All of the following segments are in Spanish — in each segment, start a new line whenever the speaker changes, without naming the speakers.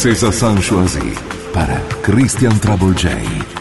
Sont choisis para Christian Trouble J.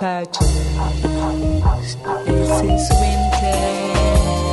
patches. This is winter.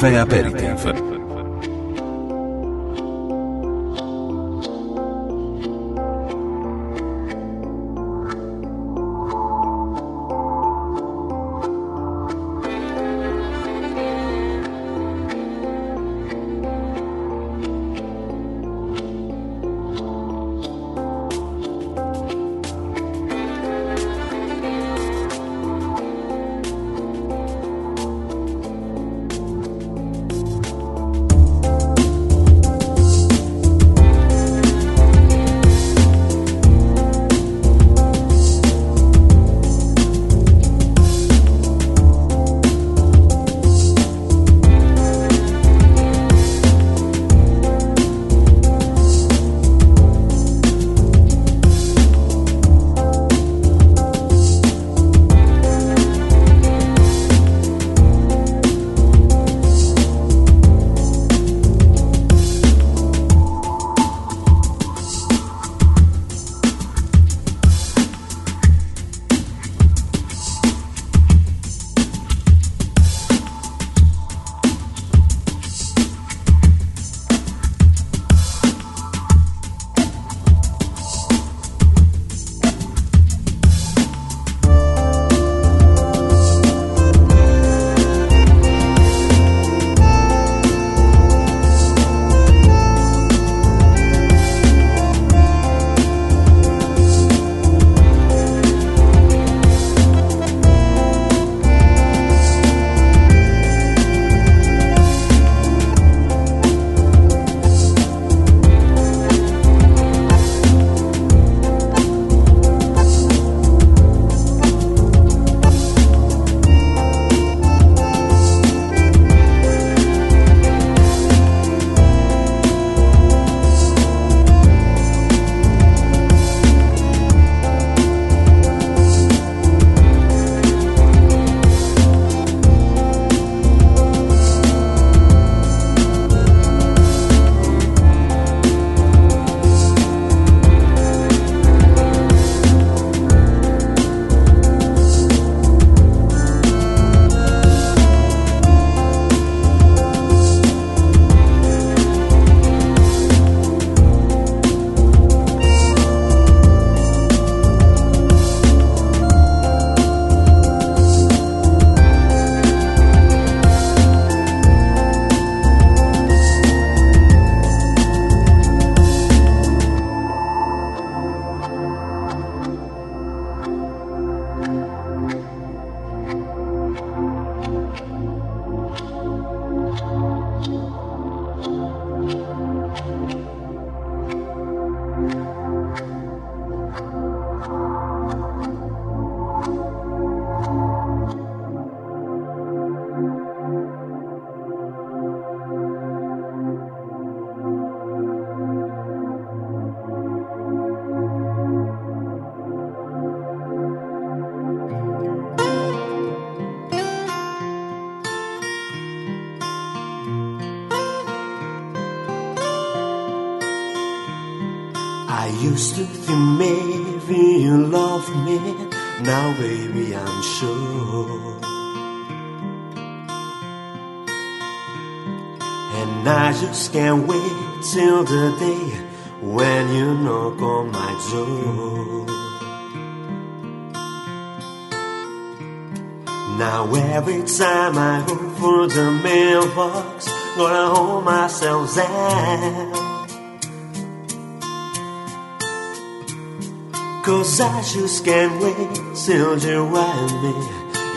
Caffè aperitivo.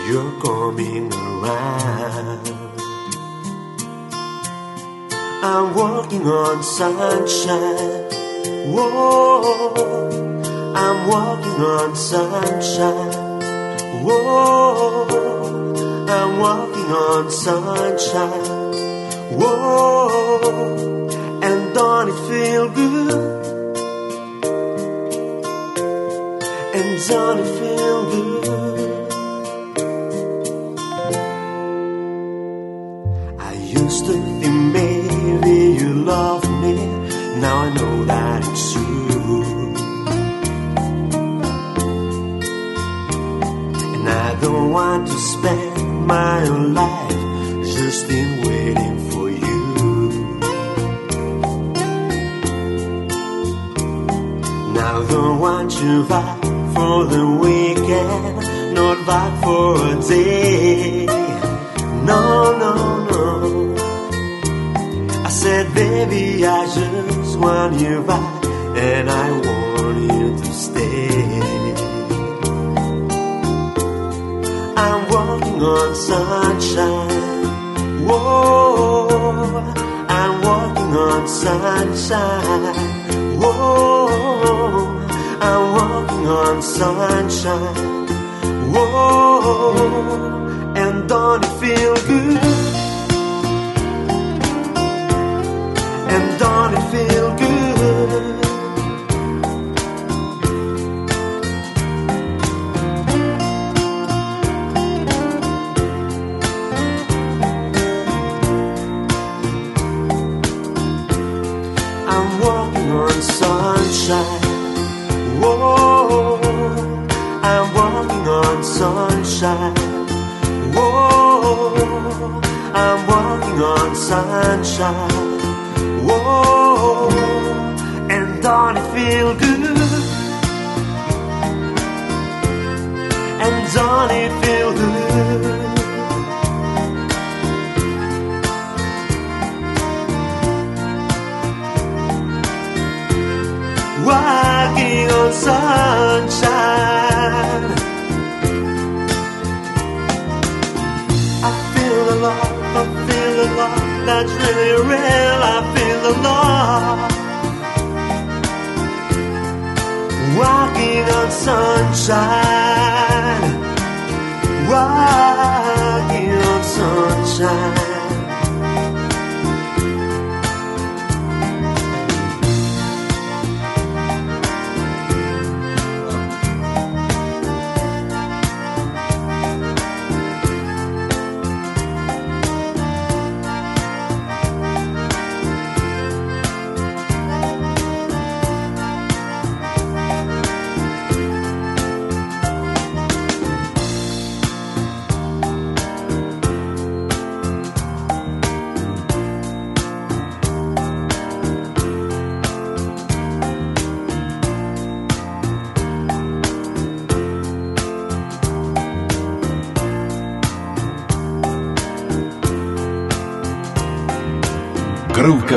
you're coming around. I'm walking on sunshine. Whoa, I'm walking on sunshine. Whoa, I'm walking on sunshine. Whoa, and don't it feel good? and don't it feel good? And I want you to stay. I'm walking on sunshine. Whoa, I'm walking on sunshine. Whoa, I'm walking on sunshine. Whoa, and don't it feel good? And don't it feel good? Sunshine. Whoa, I'm walking on sunshine. Whoa, I'm walking on sunshine. Whoa, and don't it feel good? And don't it feel good? Sunshine. I feel a lot, I feel a lot, that's really real. I feel a lot. Walking on sunshine. Walking on sunshine.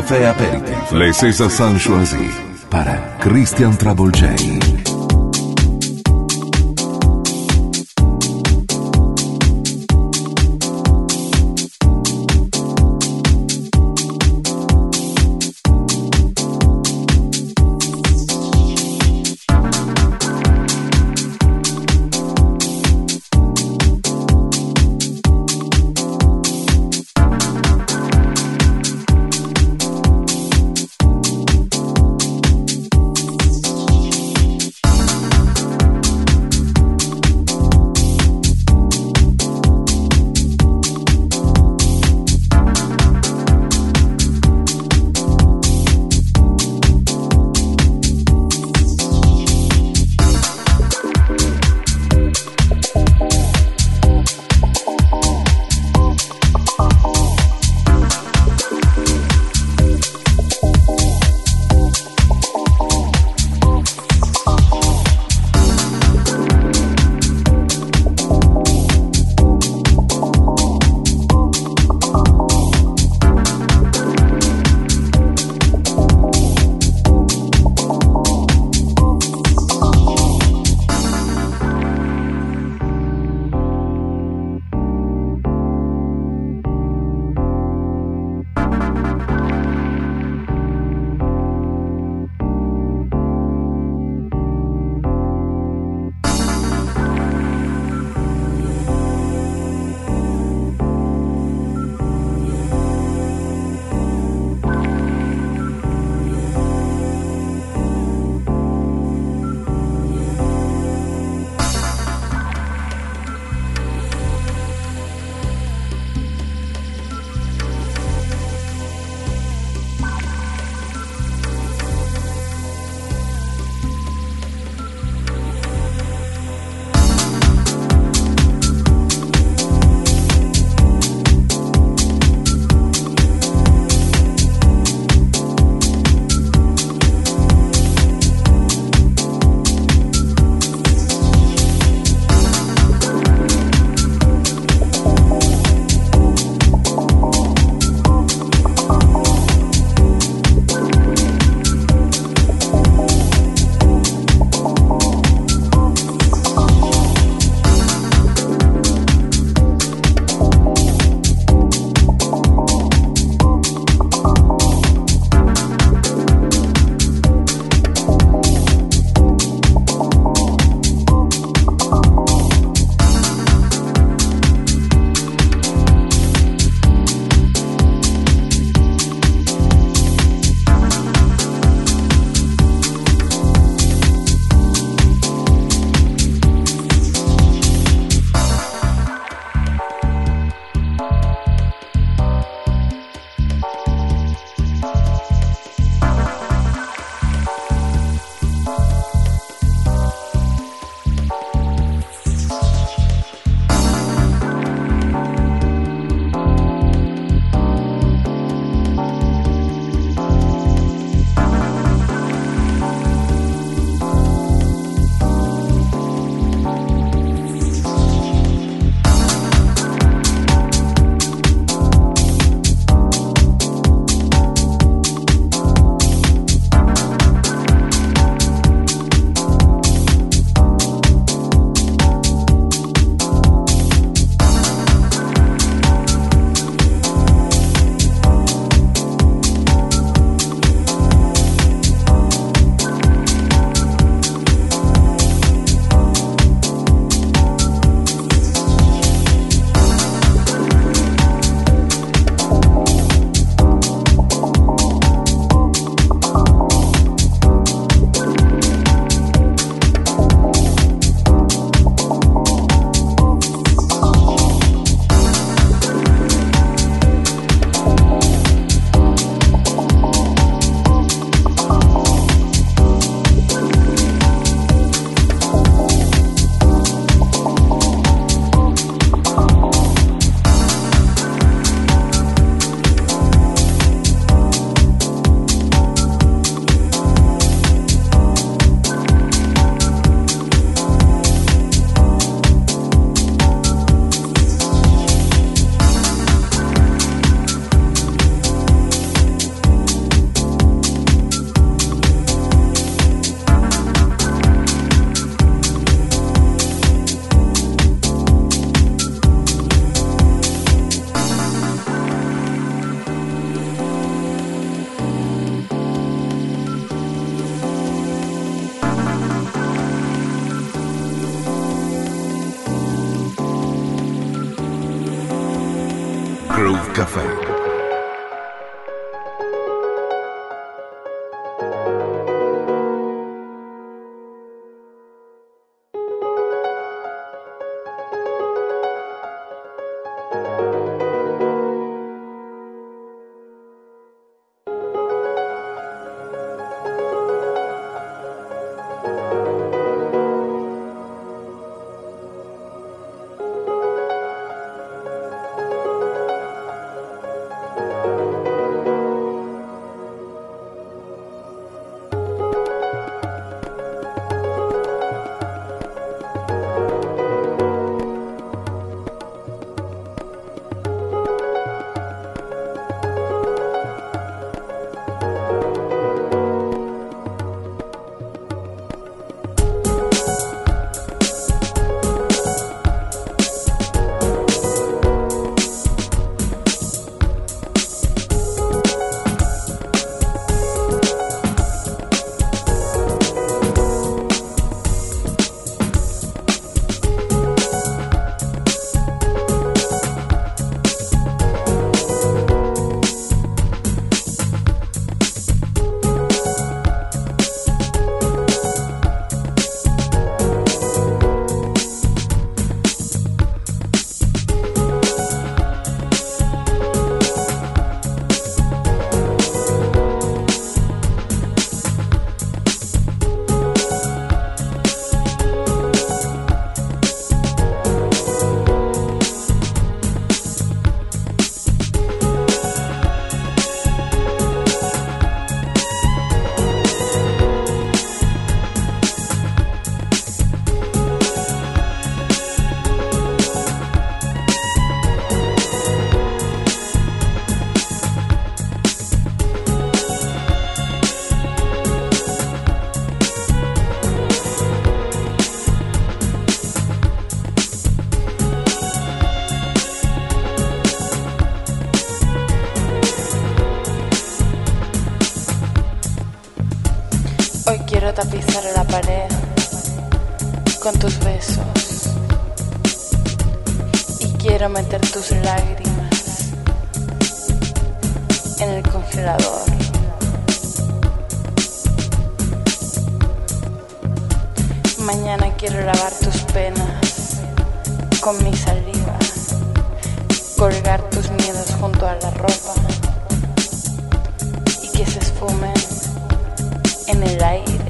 Crew Café Aperitif. Les César San Choisi. Para Christian Travolgei.
tapizar la pared con tus besos y quiero meter tus lágrimas en el congelador. Mañana quiero lavar tus penas con mi saliva, colgar tus miedos junto a la ropa y que se esfumen en el aire.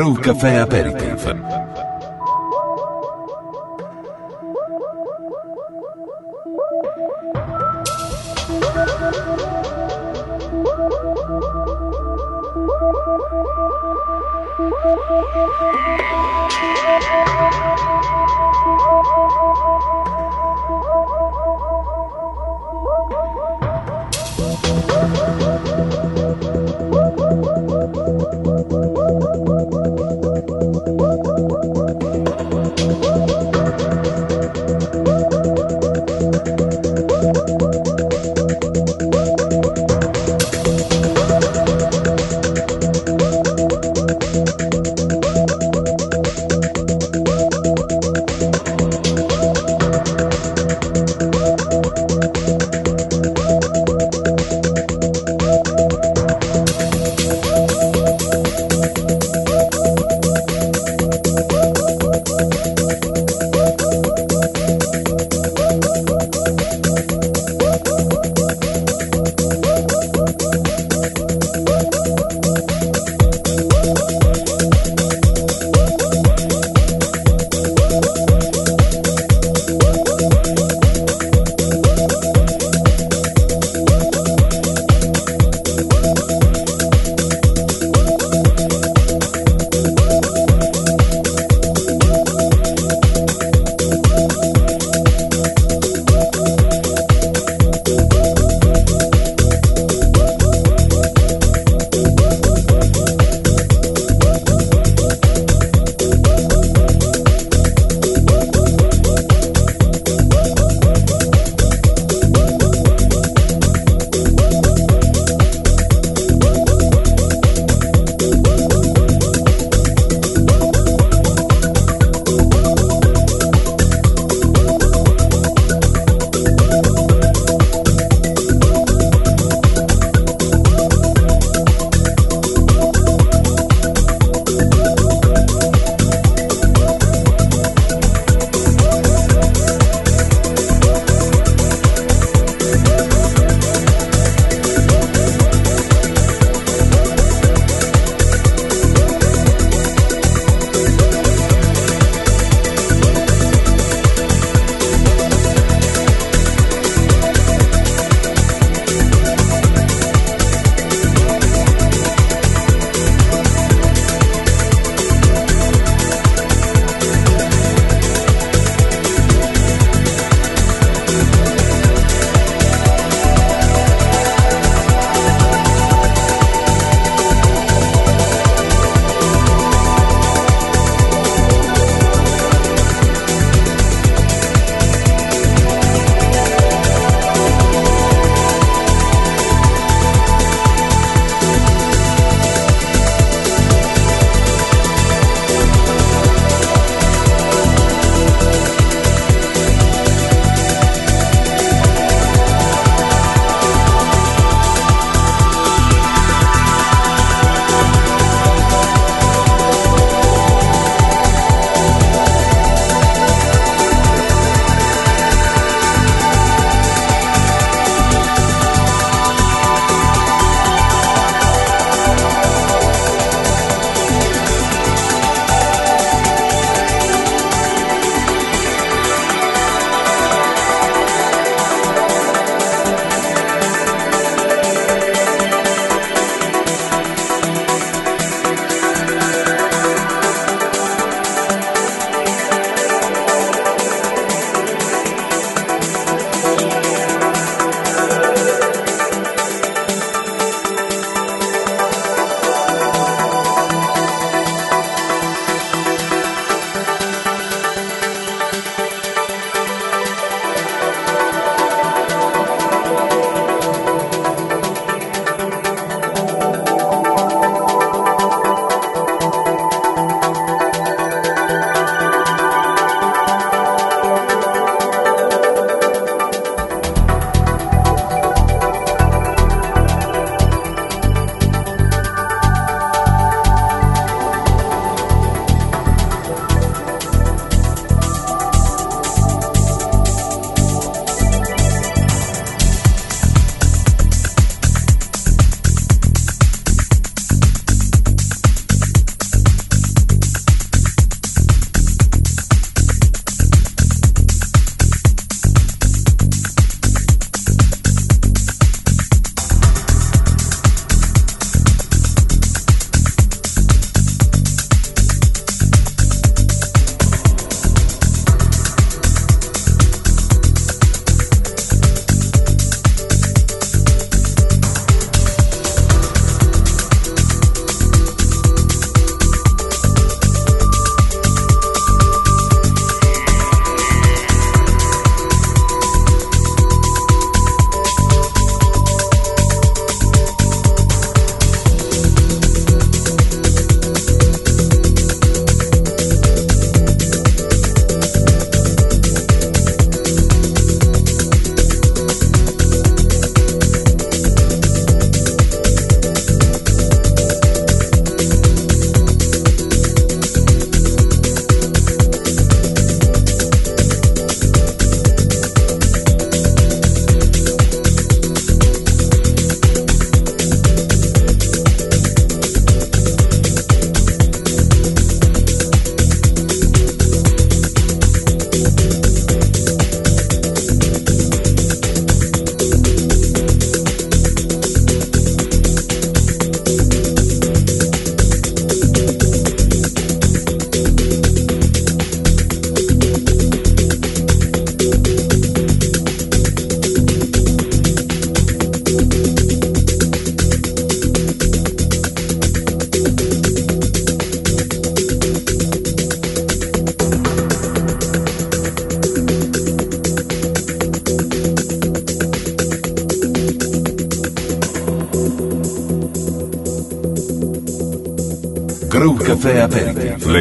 para Café Aperitif.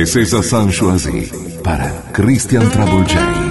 Aperitif.
Les César San Choisi. Para Christian Travolgei.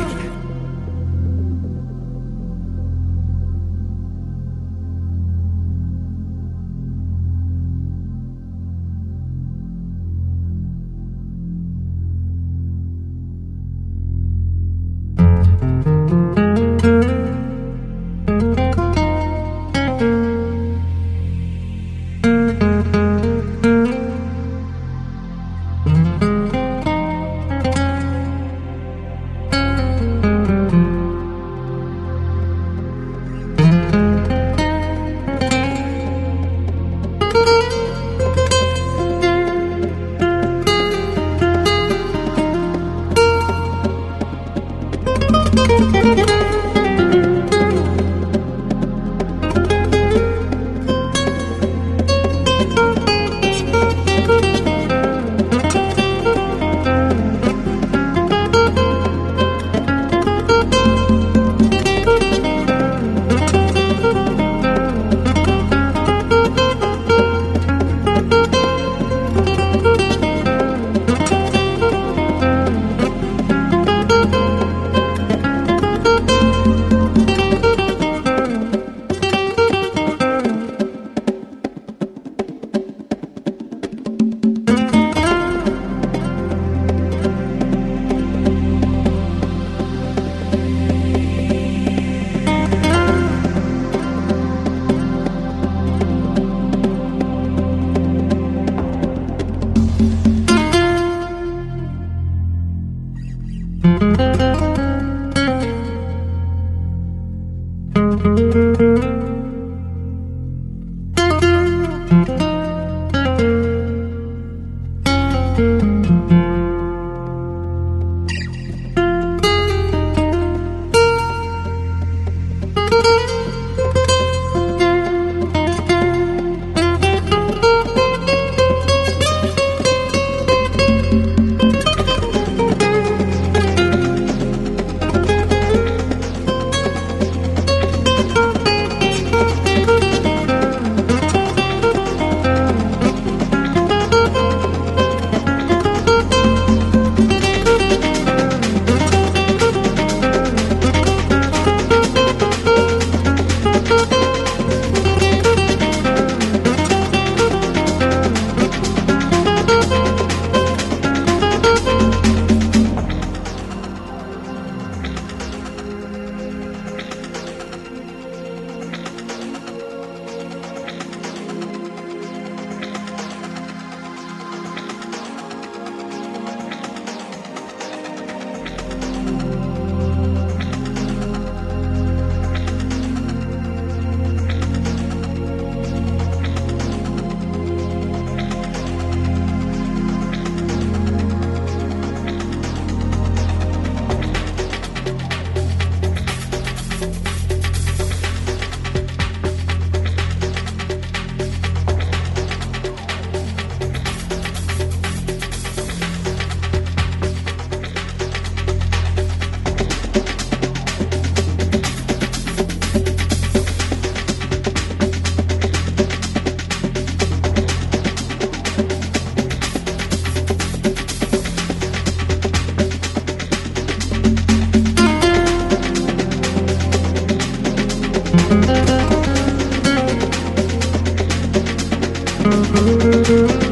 Música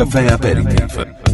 Caffè Aperitivo.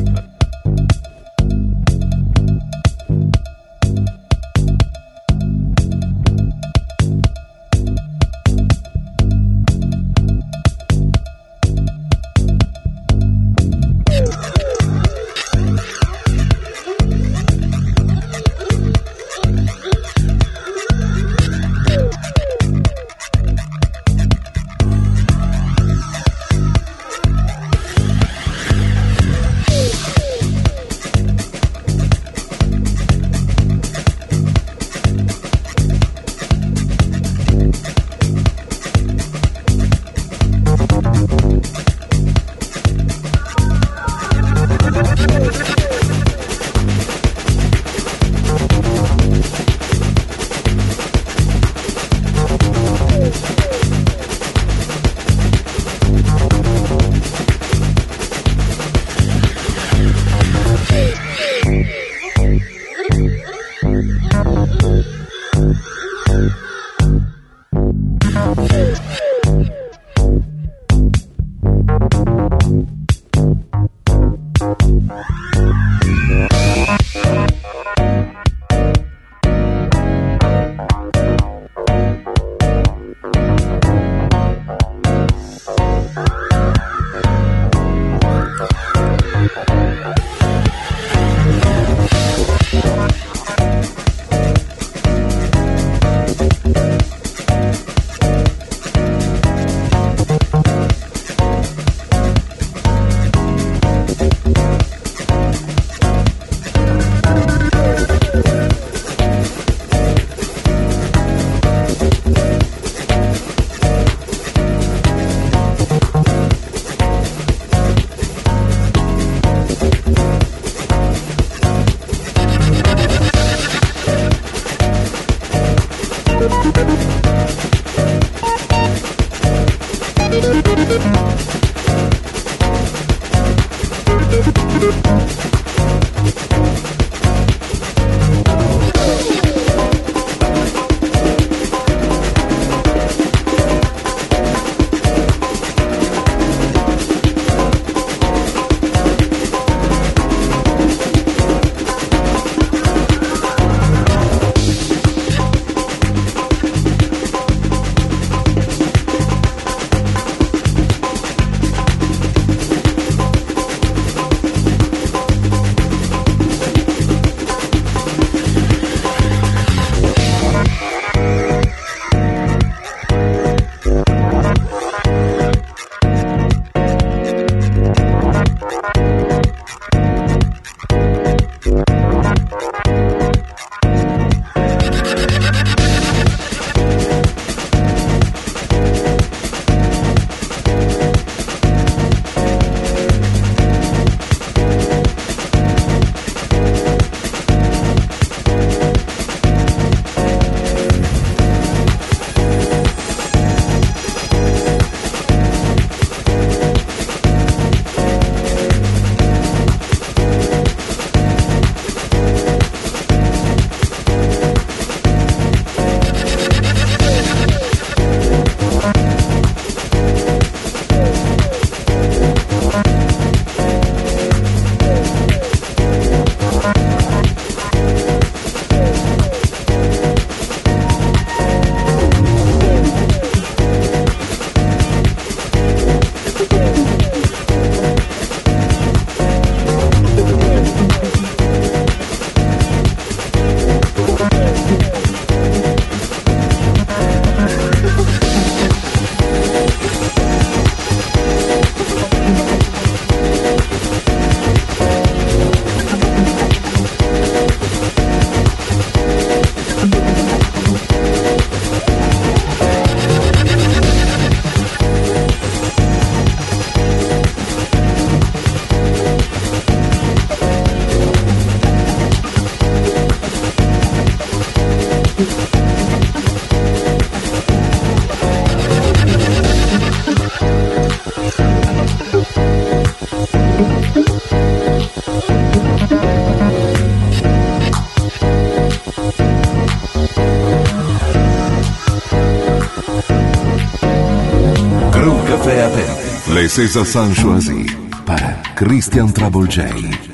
César Sanchoisi para Christian Trouble J.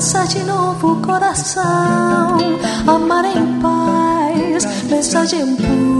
mensagem de novo o coração, amar
em paz,
mensagem
pura.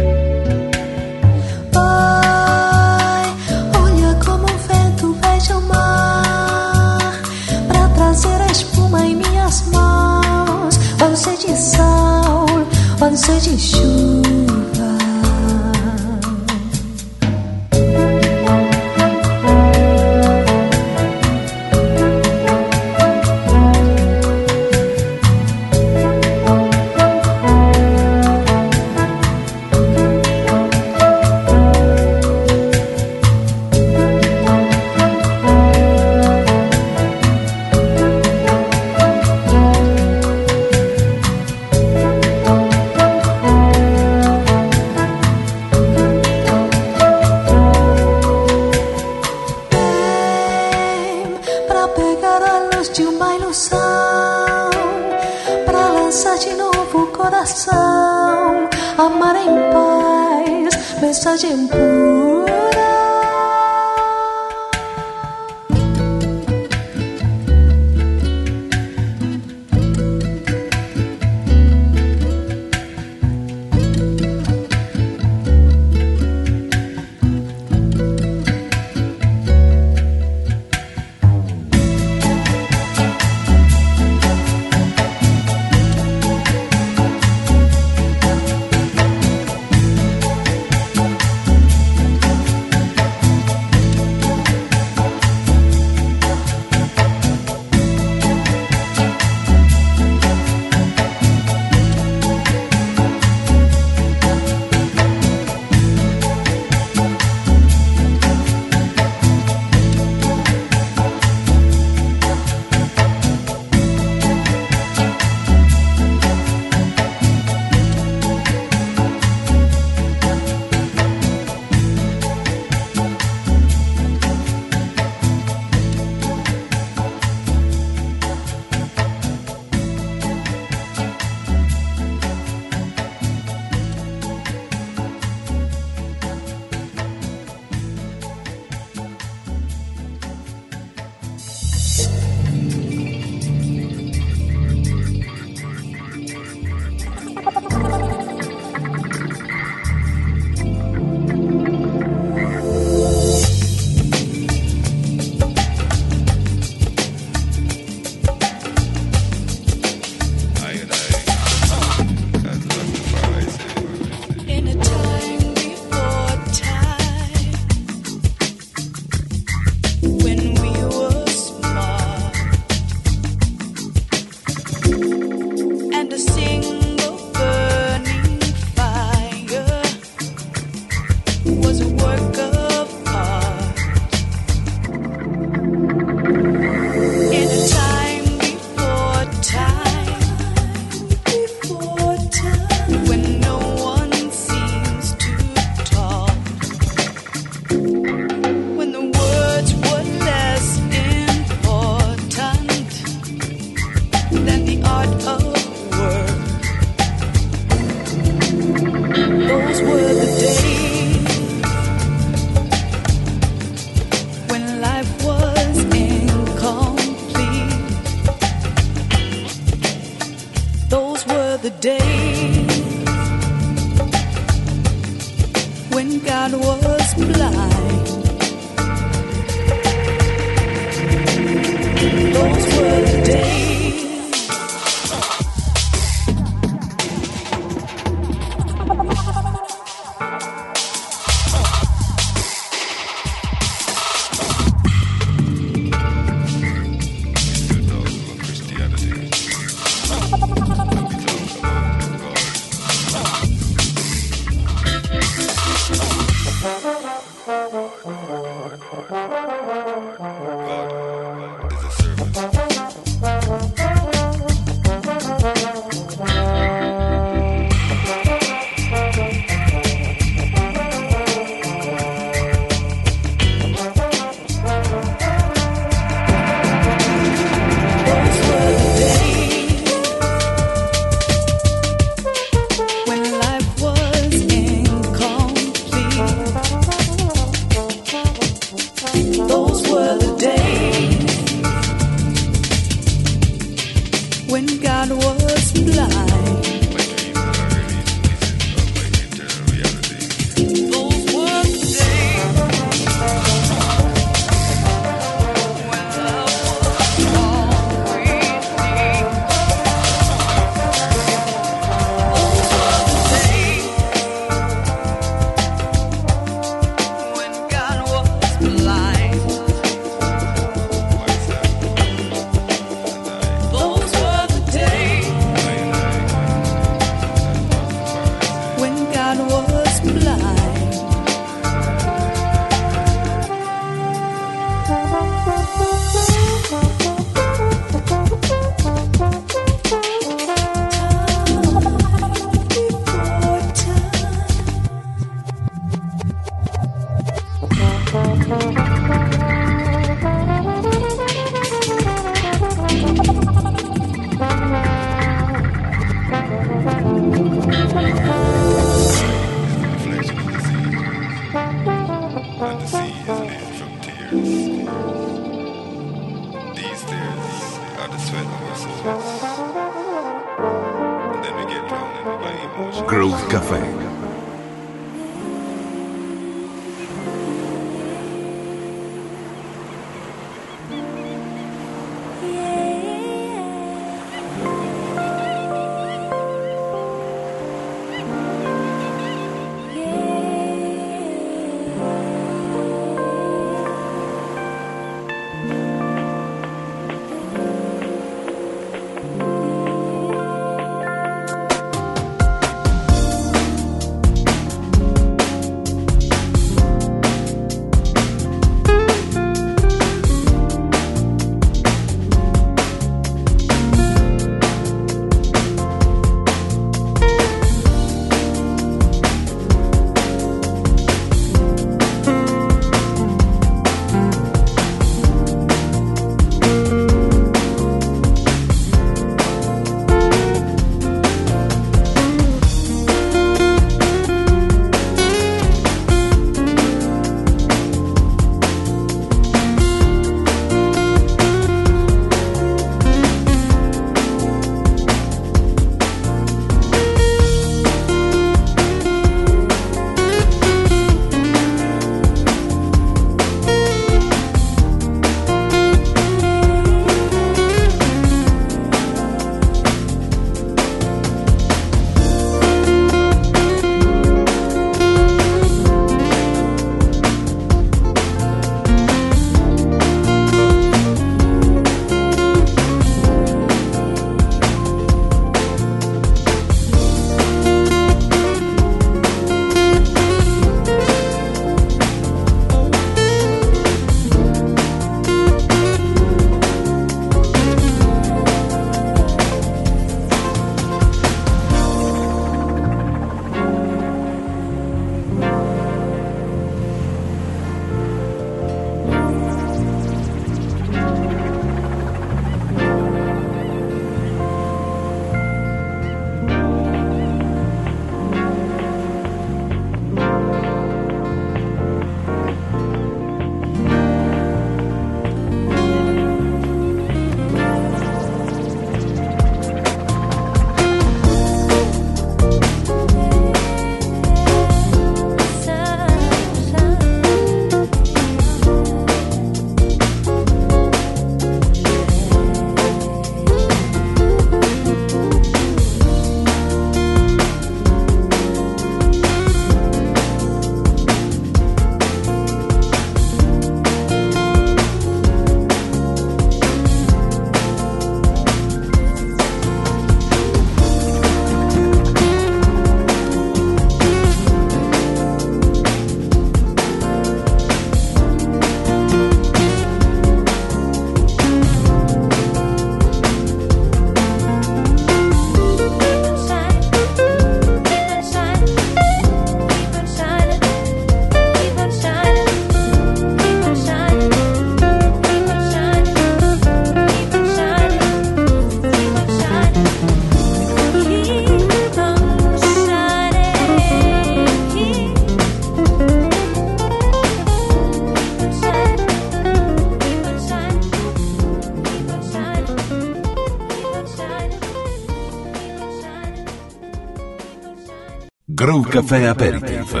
Caffè Aperitif.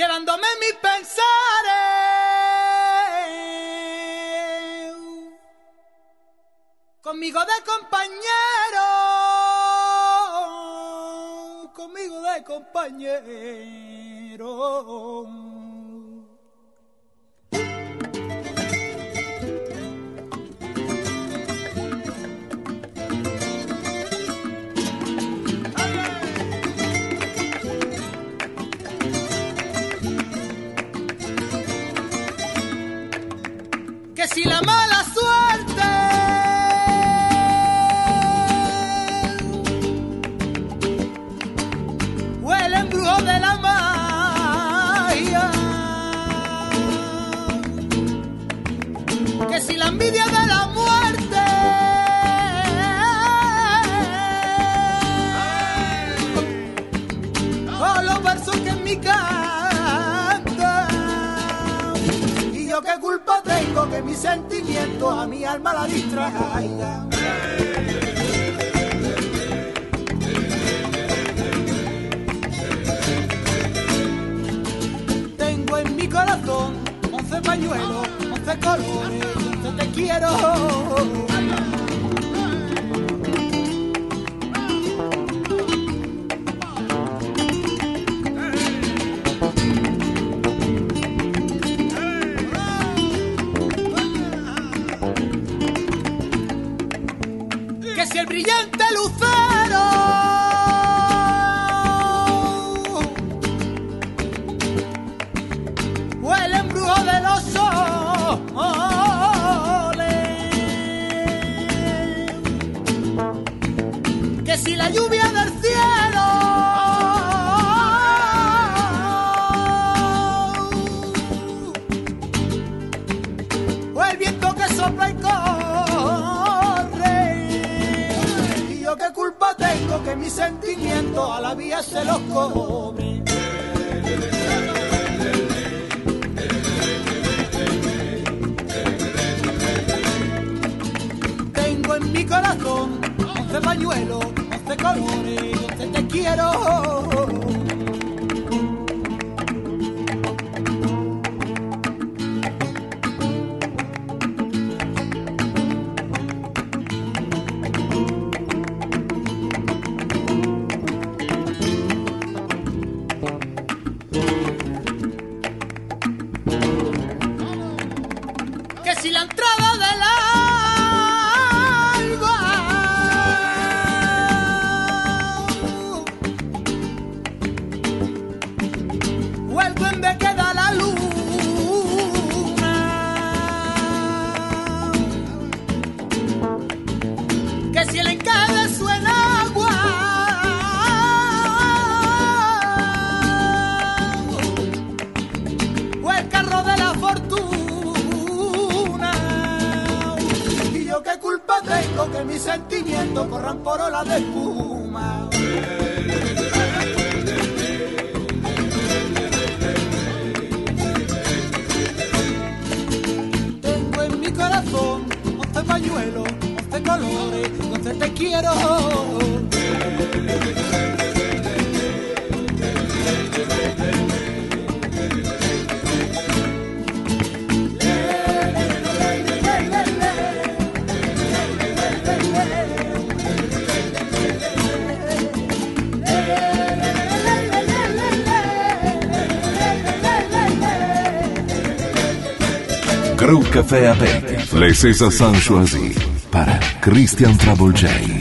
llevándome mis pensares conmigo de compañero, conmigo de compañero. que mis sentimientos a mi alma la distraigan. Tengo en mi corazón once pañuelos, once colores, once te quiero. brillante. todavía se los cobre. Tengo en mi corazón once pañuelos, once colores, once te quiero.
caffè aperti. Le Sesa San para Christian
Travolgei.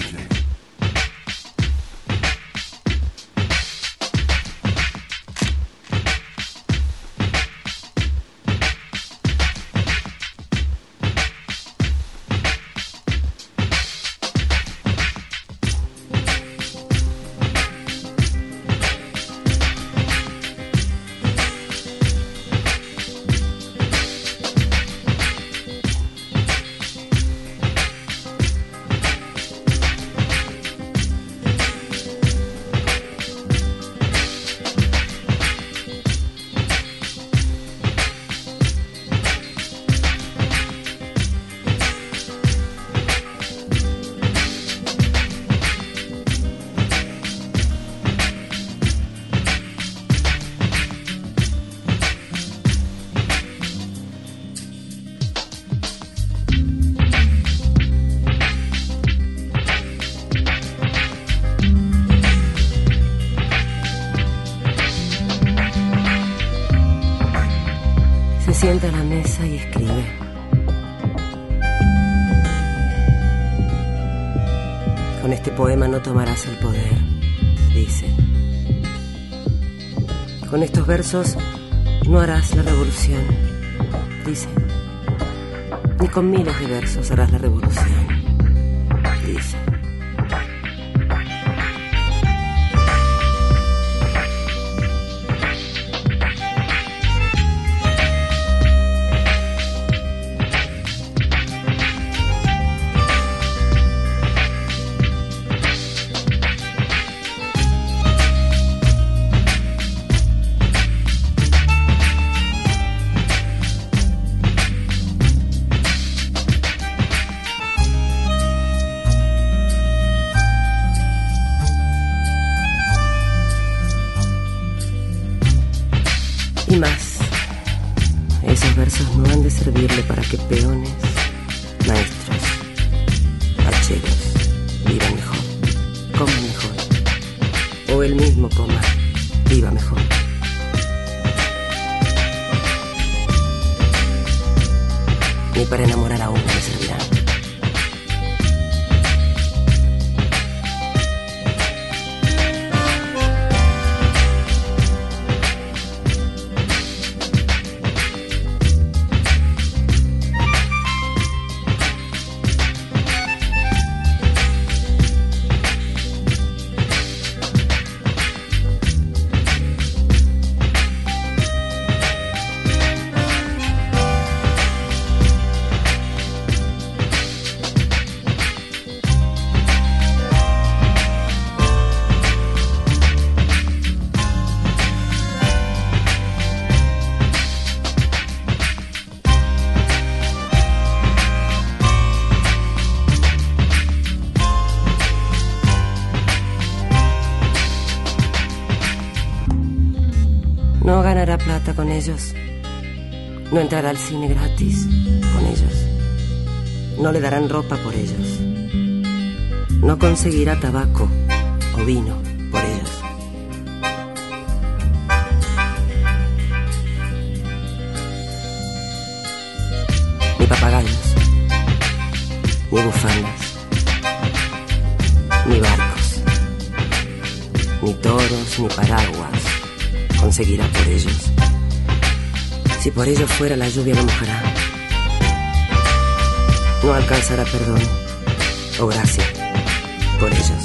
Con este poema no tomarás el poder, dice. Con estos versos no harás la revolución, dice. Ni con miles de versos harás la revolución, ellos. No entrará al cine gratis con ellos. No le darán ropa por ellos. No conseguirá tabaco o vino por ellos fuera la lluvia no mojará. No alcanzará perdón o gracia por ellos.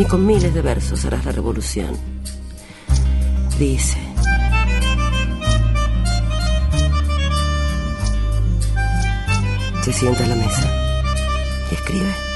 Ni con miles de versos harás la revolución, dice. Se sienta a la mesa y escribe.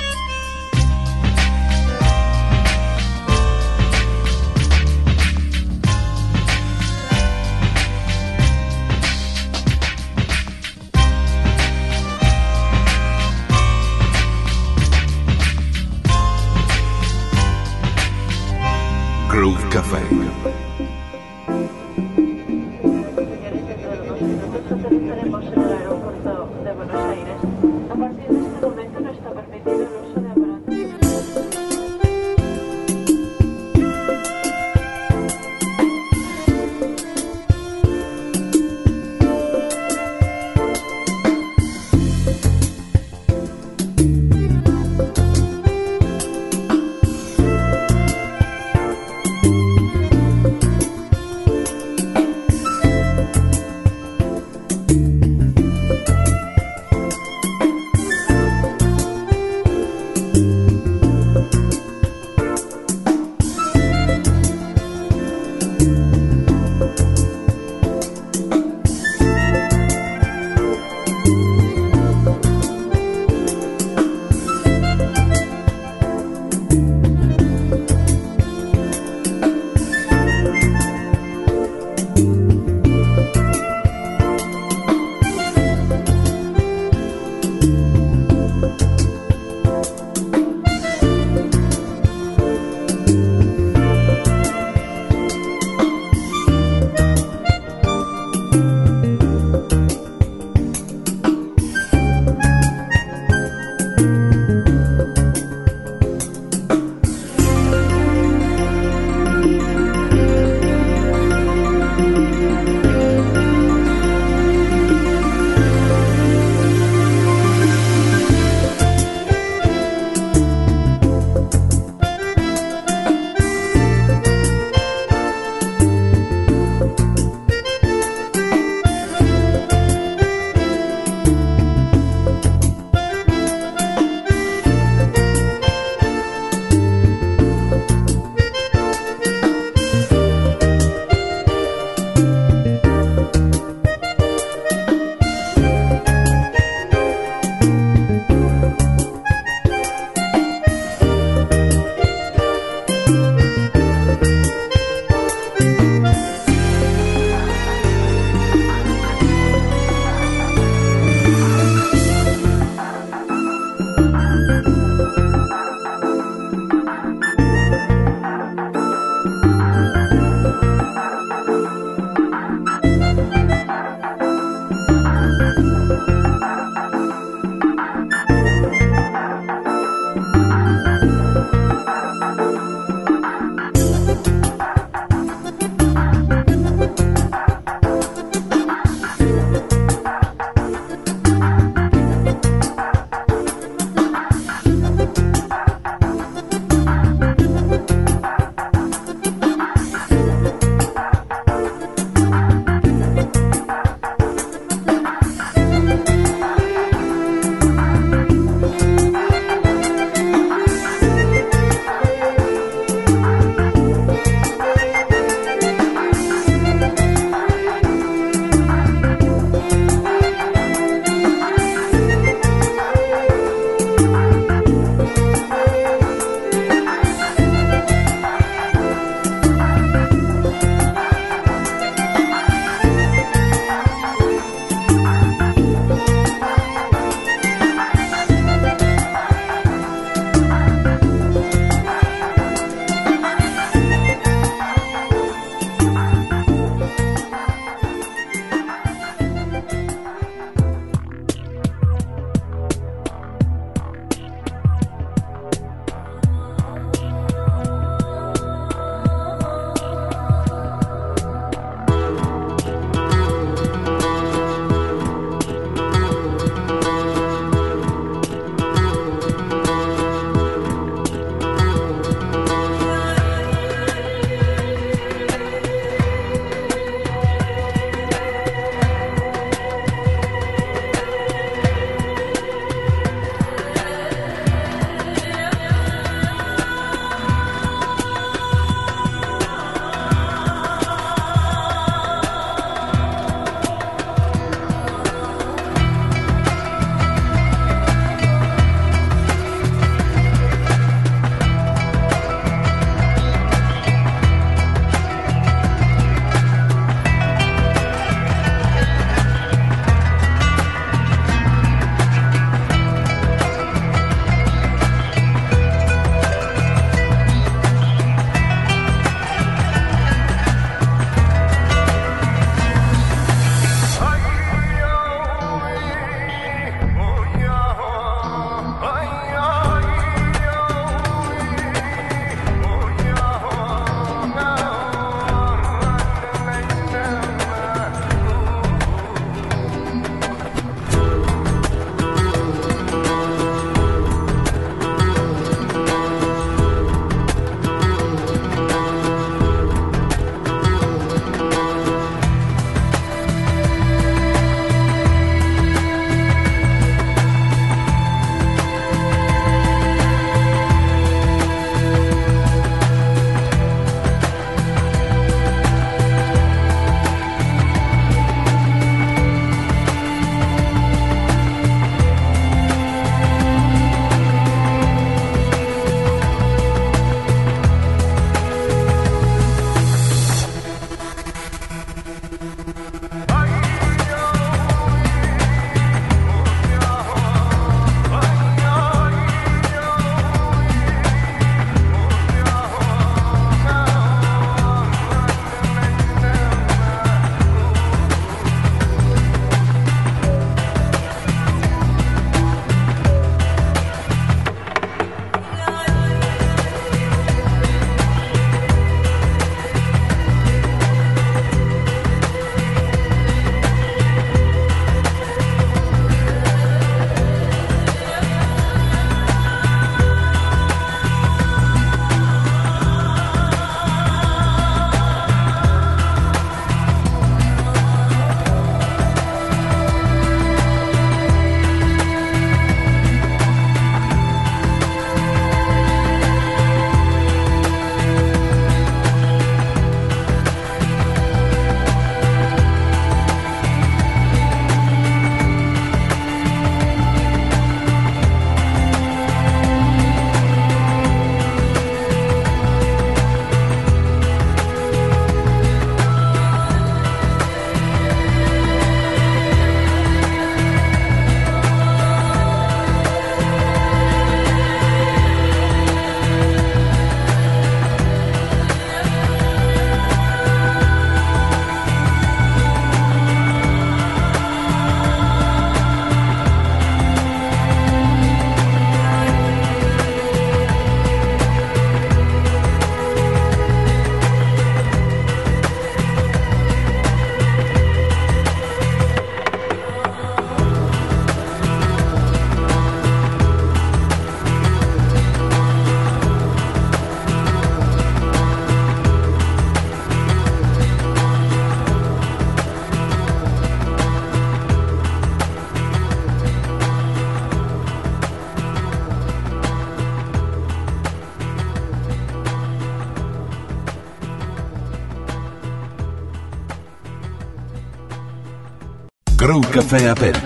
Grow Café Aperitif.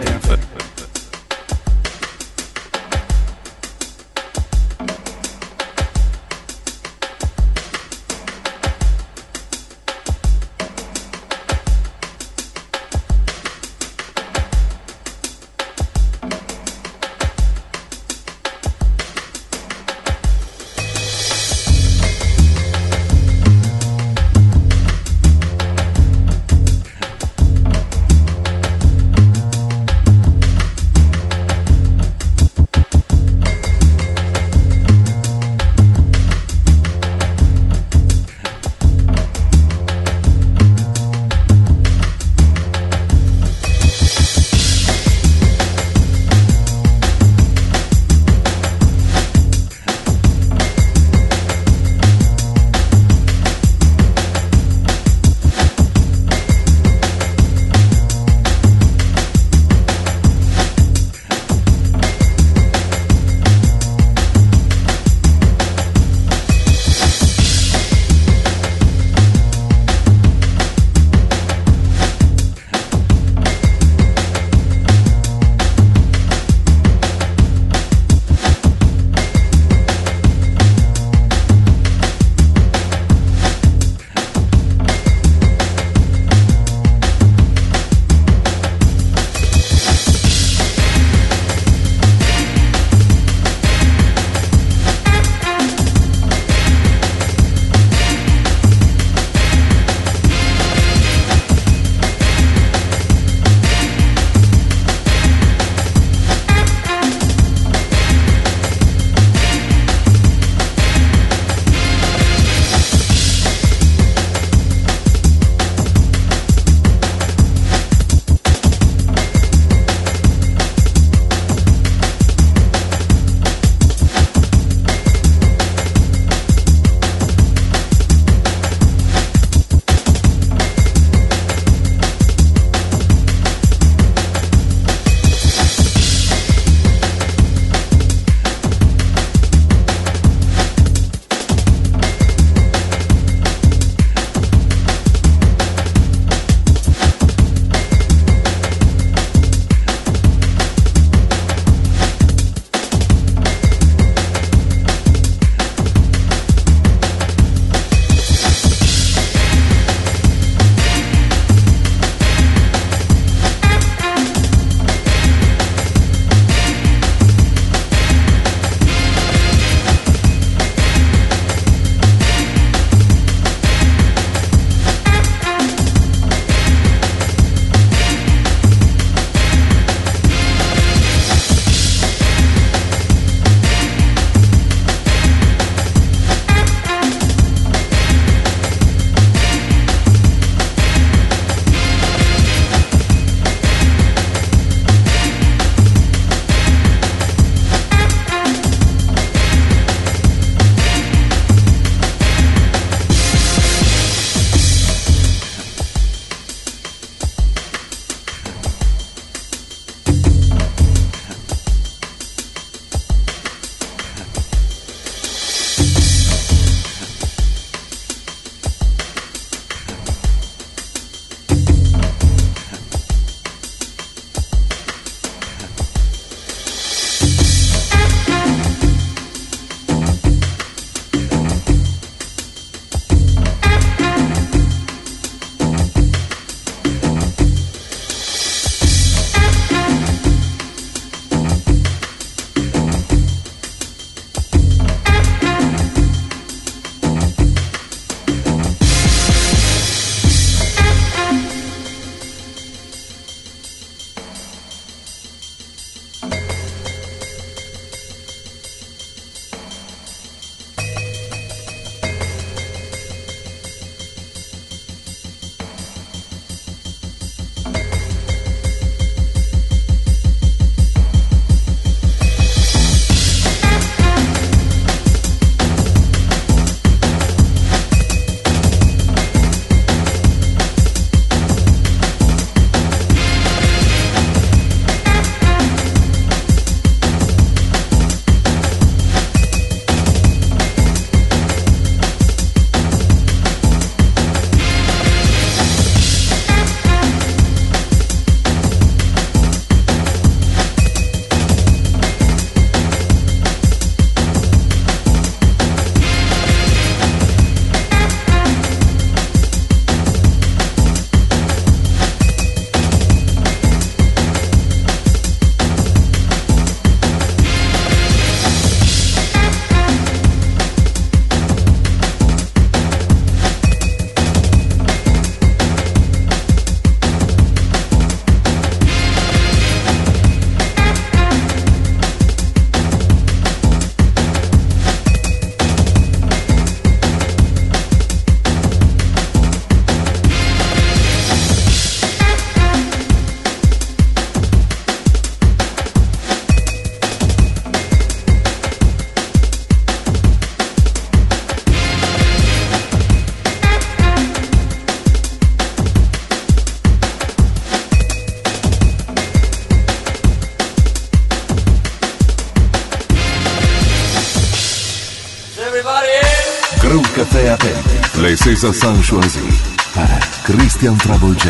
Sanchoisi para Christian J.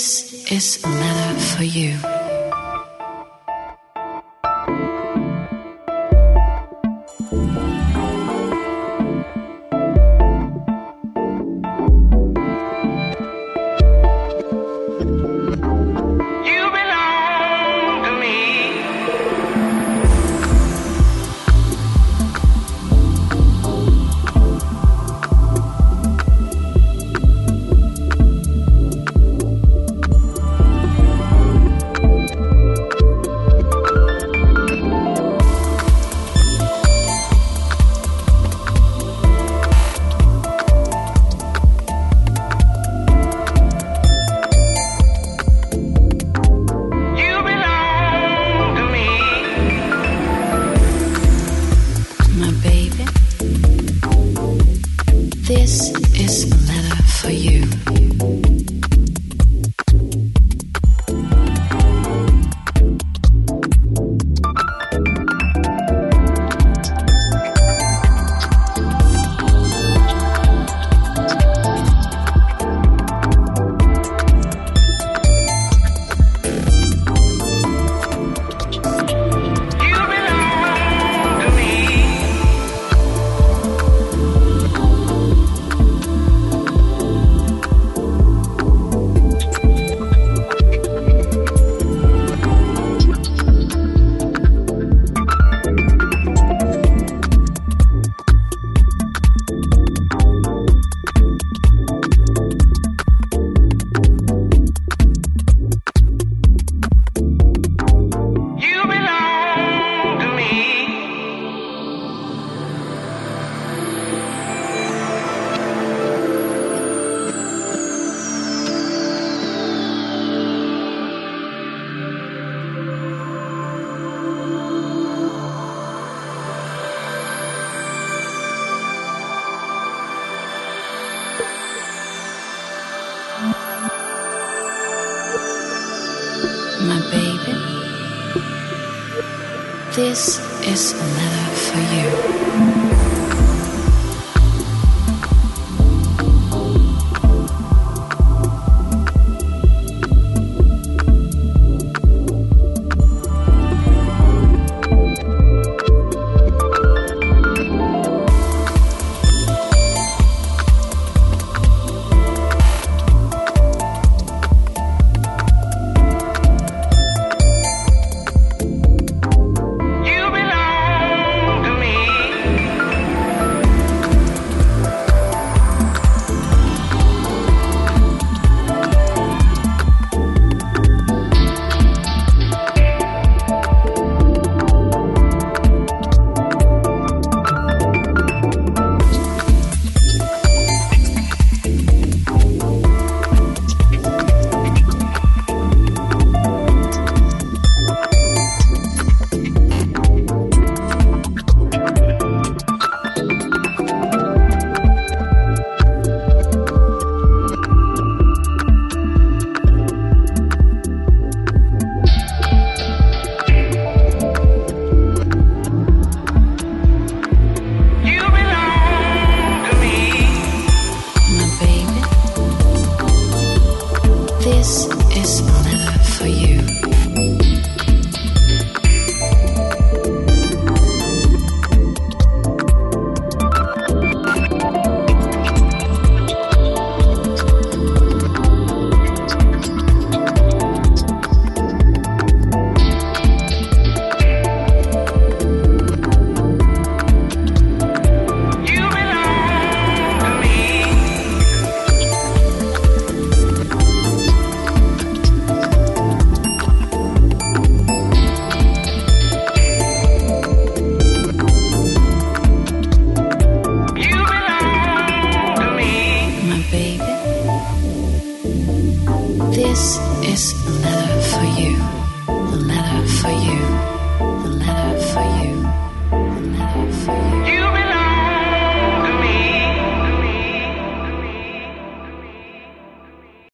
this